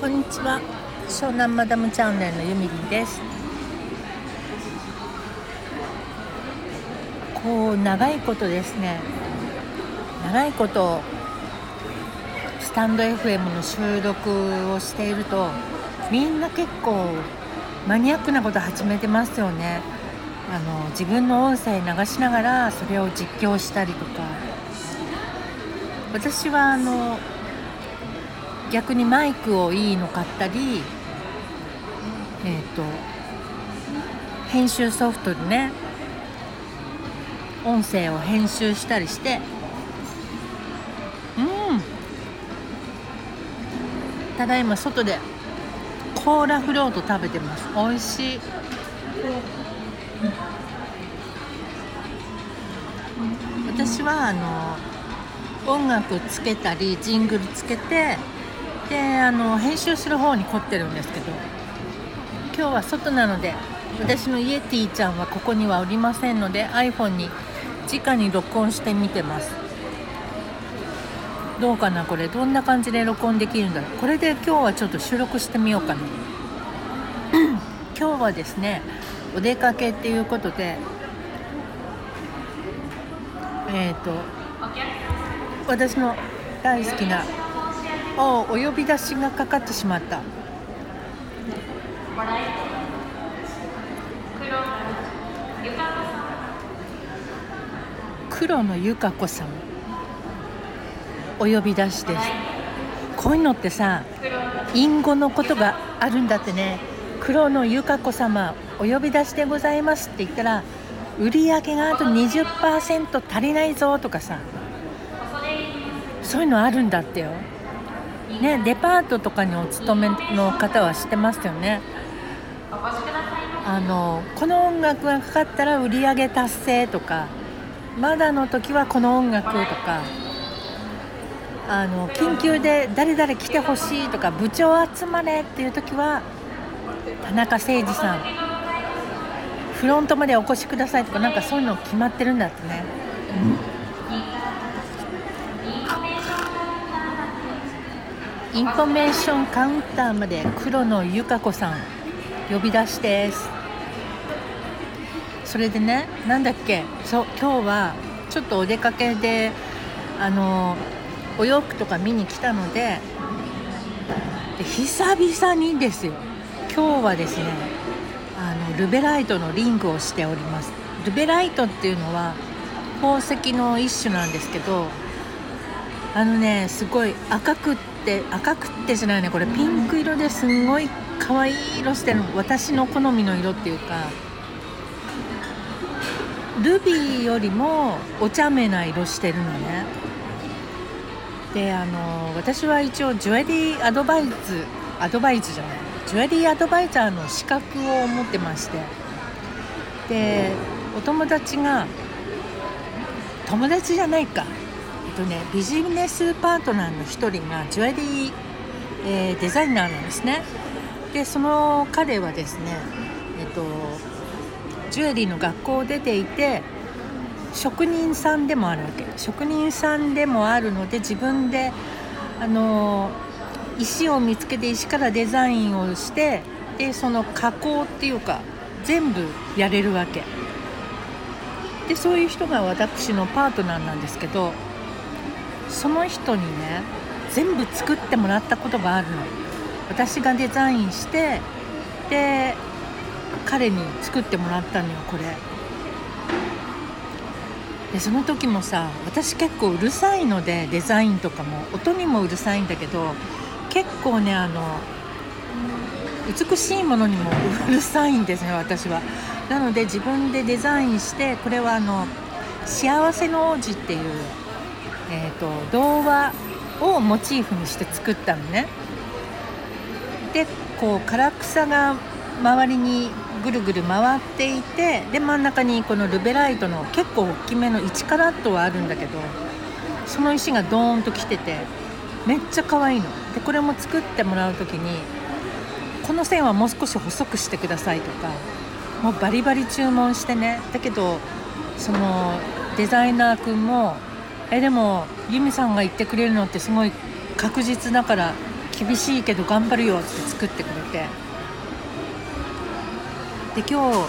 こんにちは。湘南マダムチャンネルのゆみりんです。こう長いことですね。長いことスタンド FM の収録をしているとみんな結構マニアックなこと始めてますよね。あの自分の音声流しながらそれを実況したりとか。私はあの逆にマイクをいいの買ったりえっ、ー、と編集ソフトでね音声を編集したりしてうん。ただいま外でコーラフロート食べてます。美味しい。私はあの音楽つけたりジングルつけてであの編集する方に凝ってるんですけど今日は外なので私のイエティちゃんはここにはおりませんので iPhone に直に録音してみてます。どうかなこれ。どんな感じで録音できるんだろう。これで今日はちょっと収録してみようかな。今日はですねお出かけっていうことでえっ、ー、と私の大好きなおお呼び出しがかかってしまった。黒野由香子さん。お呼び出しです。こういうのってさ隠語のことがあるんだってね。黒野由香子様お呼び出しでございますって言ったら売り上げがあと20%足りないぞとかさ。そういうのあるんだってよ。ねデパートとかにお勤めの方は知ってますよねあのこの音楽がかかったら売り上げ達成とかまだの時はこの音楽とかあの緊急で誰々来てほしいとか部長集まれっていう時は田中誠二さんフロントまでお越しくださいとかなんかそういうの決まってるんだってね。うんインフォメーションカウンターまで黒野由香子さん呼び出しです。それでねなんだっけそう今日はちょっとお出かけであのお洋服とか見に来たのでで久々にですよ。今日はですねあのルベライトのリングをしております。ルベライトっていうのは宝石の一種なんですけどあのねすごい赤くって赤くってじゃないね。これピンク色ですんごい可愛い色してるの。私の好みの色っていうか。ルビーよりもお茶目な色してるのね。であの私は一応ジュエリーアドバイズアドバイズじゃない。ジュエリーアドバイザーの資格を持ってまして。でお友達が友達じゃないか。とねビジネスパートナーの1人がジュエリー、えー、デザイナーなんですね。でその彼はですねえっ、とジュエリーの学校を出ていて職人さんでもあるわけ。職人さんでもあるので自分であの石を見つけて石からデザインをしてでその加工っていうか全部やれるわけ。でそういう人が私のパートナーなんですけどその人にね全部作ってもらったことがあるの。私がデザインしてで彼に作ってもらったのよこれ。でその時もさ私結構うるさいのでデザインとかも。音にもうるさいんだけど結構ねあの美しいものにも うるさいんですね私は。なので自分でデザインしてこれはあの「幸せの王子」っていうえーと、童話をモチーフにして作ったのね。でこう唐草が周りにぐるぐる回っていてで真ん中にこのルベライトの結構大きめの1カラットはあるんだけどその石がドーンと来ててめっちゃ可愛いの。でこれも作ってもらう時にこの線はもう少し細くしてくださいとかもうバリバリ注文してねだけどそのデザイナー君もえでもユミさんが言ってくれるのってすごい確実だから厳しいけど頑張るよって作ってくれて。で今日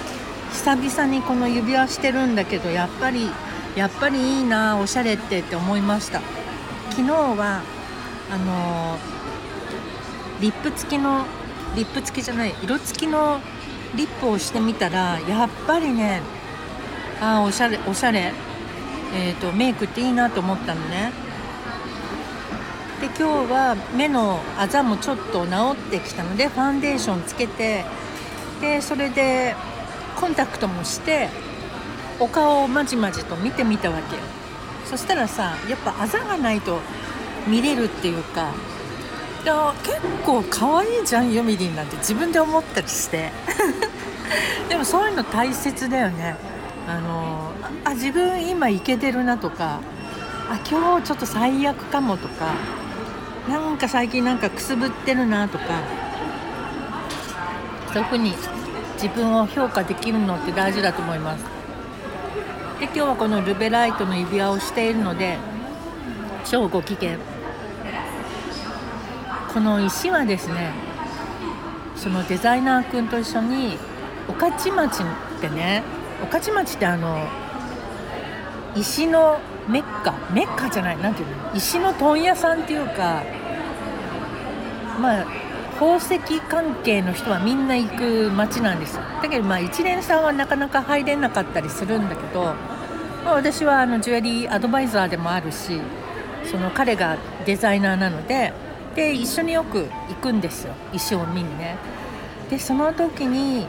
久々にこの指輪してるんだけどやっぱりやっぱりいいなおしゃれってって思いました。昨日はあのー、リップ付きのリップ付きじゃない色付きのリップをしてみたらやっぱりねあおしゃれおしゃれ。えーと、メイクっていいなと思ったのね。で今日は目のあざもちょっと治ってきたの。でファンデーションつけてでそれでコンタクトもしてお顔をまじまじと見てみたわけよ。そしたらさやっぱあざがないと見れるっていうかいや結構可愛いじゃんユミリンなんて自分で思ったりして。でもそういうの大切だよね。あのあ自分今いけてるなとかあ今日ちょっと最悪かもとかなんか最近なんかくすぶってるなとかそういうふうに自分を評価できるのって大事だと思います。で今日はこのルベライトの指輪をしているので超ご機嫌この石はですねそのデザイナー君と一緒に御徒町ってね御徒町ってあの石のメッカメッカじゃない何ていうの石の問屋さんっていうかまあ宝石関係の人はみんな行く町なんですよ。だけどまあ一連さんはなかなか入れなかったりするんだけど、まあ、私はあのジュエリーアドバイザーでもあるしその彼がデザイナーなのでで一緒によく行くんですよ石を見にね。でその時に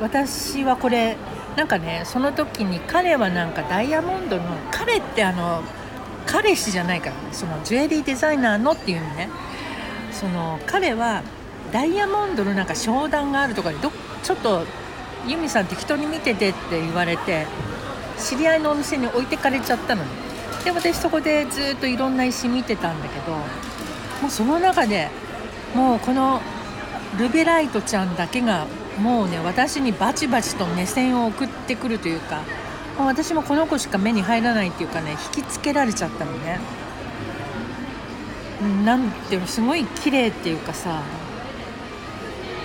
私はこれなんかねその時に彼はなんかダイヤモンドの彼ってあの彼氏じゃないからねそのジュエリーデザイナーのっていうね。その彼はダイヤモンドのなんか商談があるとかでどちょっとユミさん適当に見ててって言われて知り合いのお店に置いてかれちゃったのにで私そこでずっといろんな石見てたんだけどもうその中でもうこのルベライトちゃんだけがもうね私にバチバチと目線を送ってくるというかもう私もこの子しか目に入らないっていうかね引きつけられちゃったのね。なんていうのすごい綺麗っていうかさ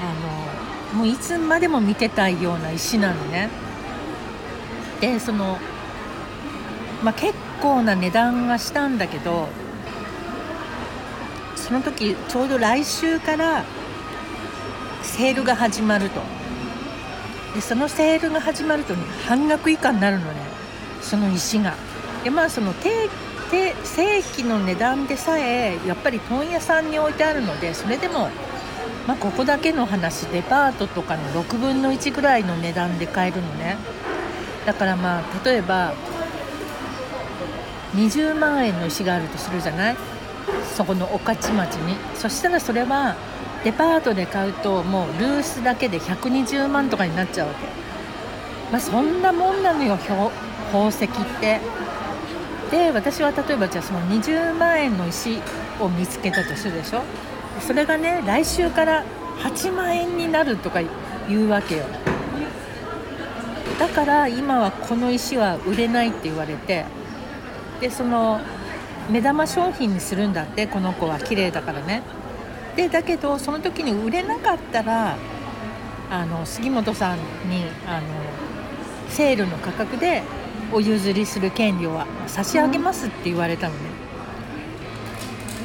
あのもういつまでも見てたいような石なのね。でそのまあ結構な値段がしたんだけどその時ちょうど来週からセールが始まると。でそのセールが始まると、ね、半額以下になるのね。その石が。でまあその定正規の値段でさえやっぱり問屋さんに置いてあるのでそれでもまあ、ここだけの話デパートとかの6分の1ぐらいの値段で買えるのね。だからまあ例えば20万円の石があるとするじゃない？そこの御徒町に。そしたらそれはデパートで買うともうルースだけで120万とかになっちゃうわけ。まあそんなもんなのよ宝石って。で私は例えばじゃあその20万円の石を見つけたとするでしょ。それがね来週から8万円になるとか言うわけよ。だから今はこの石は売れないって言われて。でその目玉商品にするんだってこの子は綺麗だからね。でだけどその時に売れなかったらあの杉本さんにあのセールの価格でお譲りする権利を差し上げますって言われたのね。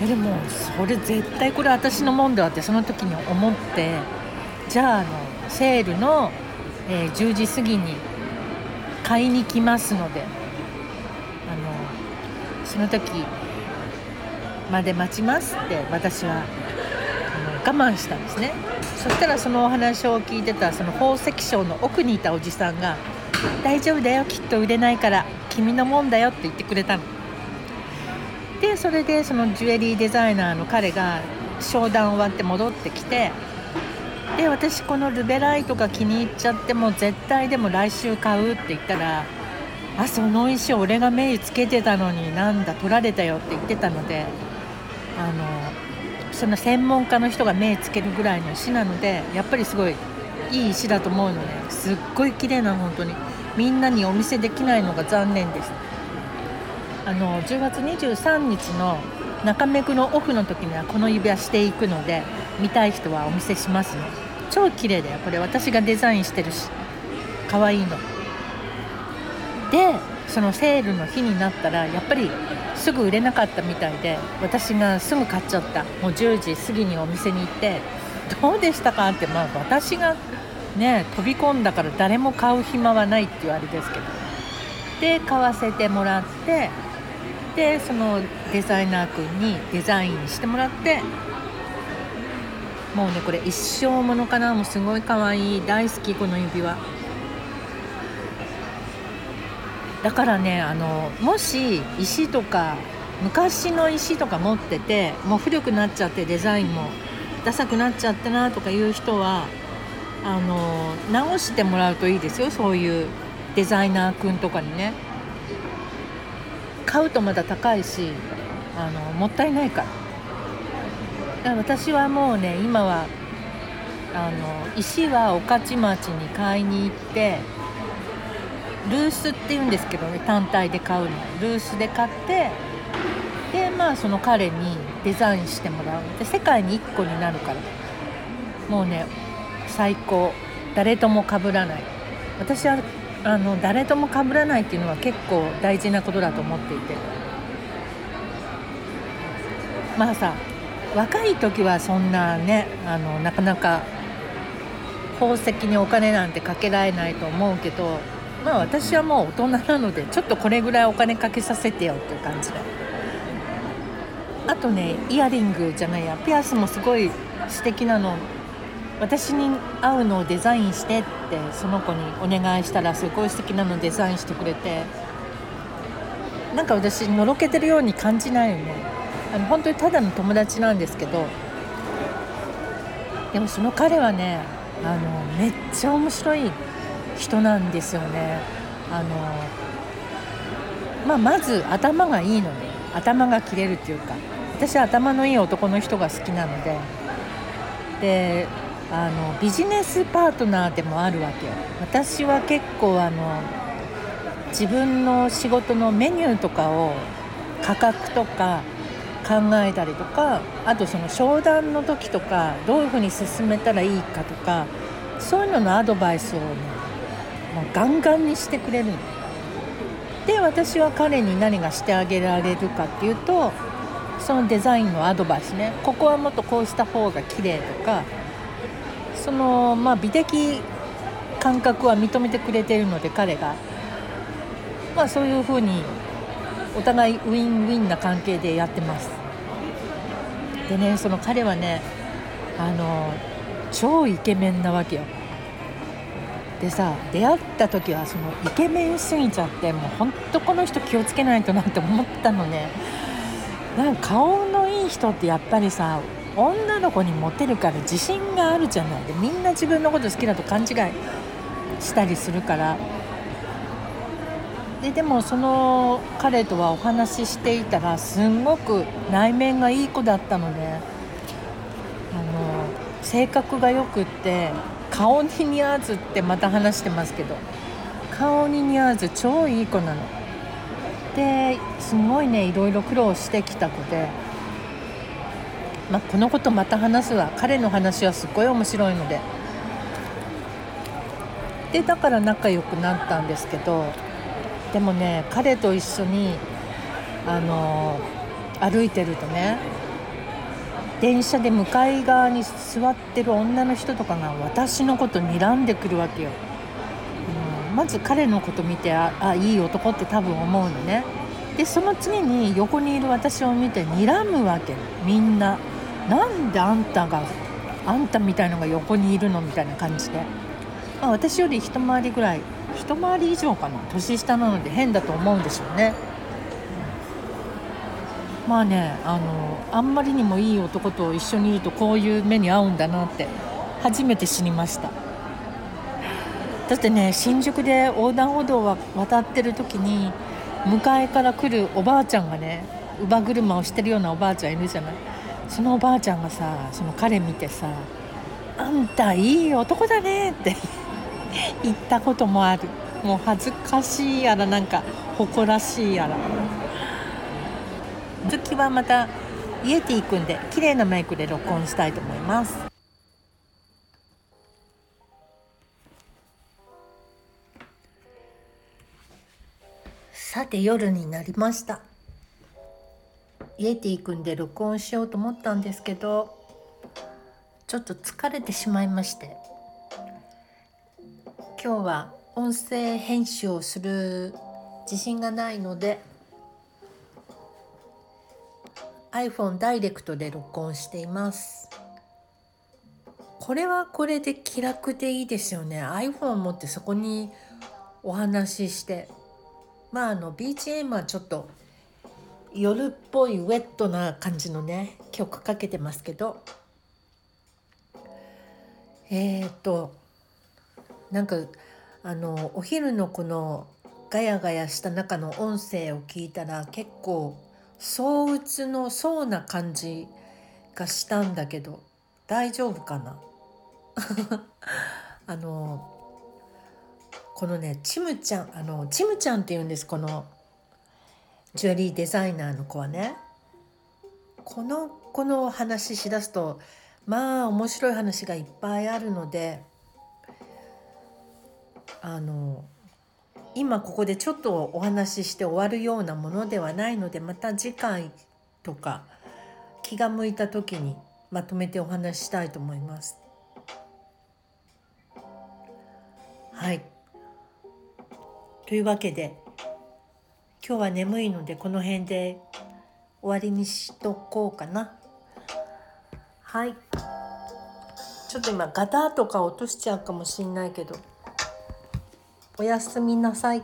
えでもそれ絶対これ私のもんだってその時に思ってじゃああのセールの、えー、10時過ぎに買いに来ますのであのその時まで待ちますって私は我慢したんですね。そしたらそのお話を聞いてたその宝石商の奥にいたおじさんが「大丈夫だよきっと売れないから君のもんだよ」って言ってくれたの。でそれでそのジュエリーデザイナーの彼が商談終わって戻ってきてで私このルベライトが気に入っちゃっても絶対でも来週買うって言ったら「あその石俺が目つけてたのになんだ取られたよ」って言ってたのであのその専門家の人が目つけるぐらいの石なのでやっぱりすごいいい石だと思うのですっごい綺麗な本当に。みんなにお見せできないのが残念です。あの10月23日の中目黒オフの時にはこの指輪していくので見たい人はお見せしますね。超綺麗だよ。これ私がデザインしてるし。可愛いの。でそのセールの日になったらやっぱりすぐ売れなかったみたいで私がすぐ買っちゃった。もう10時過ぎにお店に行ってどうでしたかってまあ私がね飛び込んだから誰も買う暇はないっていうあれですけど。で買わせてもらってでそのデザイナー君にデザインしてもらってもうねこれ一生ものかな。もうすごい可愛い。大好きこの指輪。だからねあのもし石とか昔の石とか持っててもう古くなっちゃってデザインもダサくなっちゃったなとかいう人はあの直してもらうといいですよそういうデザイナーくんとかにね。買うとまだ高いしあのもったいないから。だから私はもうね今はあの石は御徒町に買いに行ってルースっていうんですけどね単体で買うの。ルースで買ってでまあその彼にデザインしてもらう。で世界に1個になるから。もうね最高。誰とも被らない。私はあの誰とも被らないっていうのは結構大事なことだと思っていて。まあさ若い時はそんなねあのなかなか宝石にお金なんてかけられないと思うけどまあ私はもう大人なのでちょっとこれぐらいお金かけさせてよっていう感じで。あとねイヤリングじゃないやピアスもすごい素敵なの。私に合うのをデザインしてってその子にお願いしたらすごい素敵なのデザインしてくれて。なんか私のろけてるように感じないよね。あの本当にただの友達なんですけど。でもその彼はねあのめっちゃ面白い。人なんですよね。あの、まあ、まず頭がいいので頭が切れるっていうか私は頭のいい男の人が好きなのでであのビジネスパートナーでもあるわけよ。私は結構あの自分の仕事のメニューとかを価格とか考えたりとかあとその商談の時とかどういうふうに進めたらいいかとかそういうののアドバイスをねもうガンガンにしてくれるの。で私は彼に何がしてあげられるかっていうとそのデザインのアドバイスね。ここはもっとこうした方が綺麗とかそのまあ美的感覚は認めてくれてるので彼が。まあそういうふうにお互いウィンウィンな関係でやってます。でねその彼はねあの超イケメンなわけよ。でさ出会った時はそのイケメンすぎちゃってもうほんとこの人気をつけないとなって思ったのね。なんか顔のいい人ってやっぱりさ女の子にモテるから自信があるじゃない。でみんな自分のこと好きだと勘違いしたりするから。ででもその彼とはお話ししていたらすんごく内面がいい子だったのであの性格がよくって顔に似合わずってまた話してますけど顔に似合わず超いい子なの。ですごいねいろいろ苦労してきた子で、まあ、このことまた話すわ。彼の話はすっごい面白いので。でだから仲良くなったんですけどでもね彼と一緒にあの歩いてるとね電車で向かい側に座ってる女の人とかが私のこと睨んでくるわけよ、うん、まず彼のこと見てああいい男って多分思うのね。でその次に横にいる私を見て睨むわけ。みんな。なんであんたがあんたみたいのが横にいるのみたいな感じで、まあ、私より一回りぐらい一回り以上かな。年下なので変だと思うんでしょうね。まあねあのあんまりにもいい男と一緒にいるとこういう目に遭うんだなって初めて知りました。だってね新宿で横断歩道を渡ってる時に向かいから来るおばあちゃんがね乳母車をしてるようなおばあちゃんいるじゃない？そのおばあちゃんがさその彼見てさ「あんたいい男だね」って言ったこともある。もう恥ずかしいやらなんか誇らしいやら。月はまたイエティくんで綺麗なメイクで録音したいと思います。さて夜になりました。イエティくんで録音しようと思ったんですけどちょっと疲れてしまいまして今日は音声編集をする自信がないので iPhone ダイレクトで録音しています。これはこれで気楽でいいですよね。iPhone 持ってそこにお話しして。まああの BGM はちょっと夜っぽいウェットな感じのね曲かけてますけど。えっ、ー、となんかあのお昼のこのガヤガヤした中の音声を聞いたら結構躁うつのそうな感じがしたんだけど大丈夫かな？あのこのねちむちゃんあのちむちゃんって言うんですこのジュエリーデザイナーの子はね。この子の話しだすとまあ面白い話がいっぱいあるのであの今ここでちょっとお話しして終わるようなものではないのでまた次回とか気が向いた時にまとめてお話ししたいと思います。はいというわけで今日は眠いのでこの辺で終わりにしとこうかな。はいちょっと今ガタとか落としちゃうかもしんないけどおやすみなさい。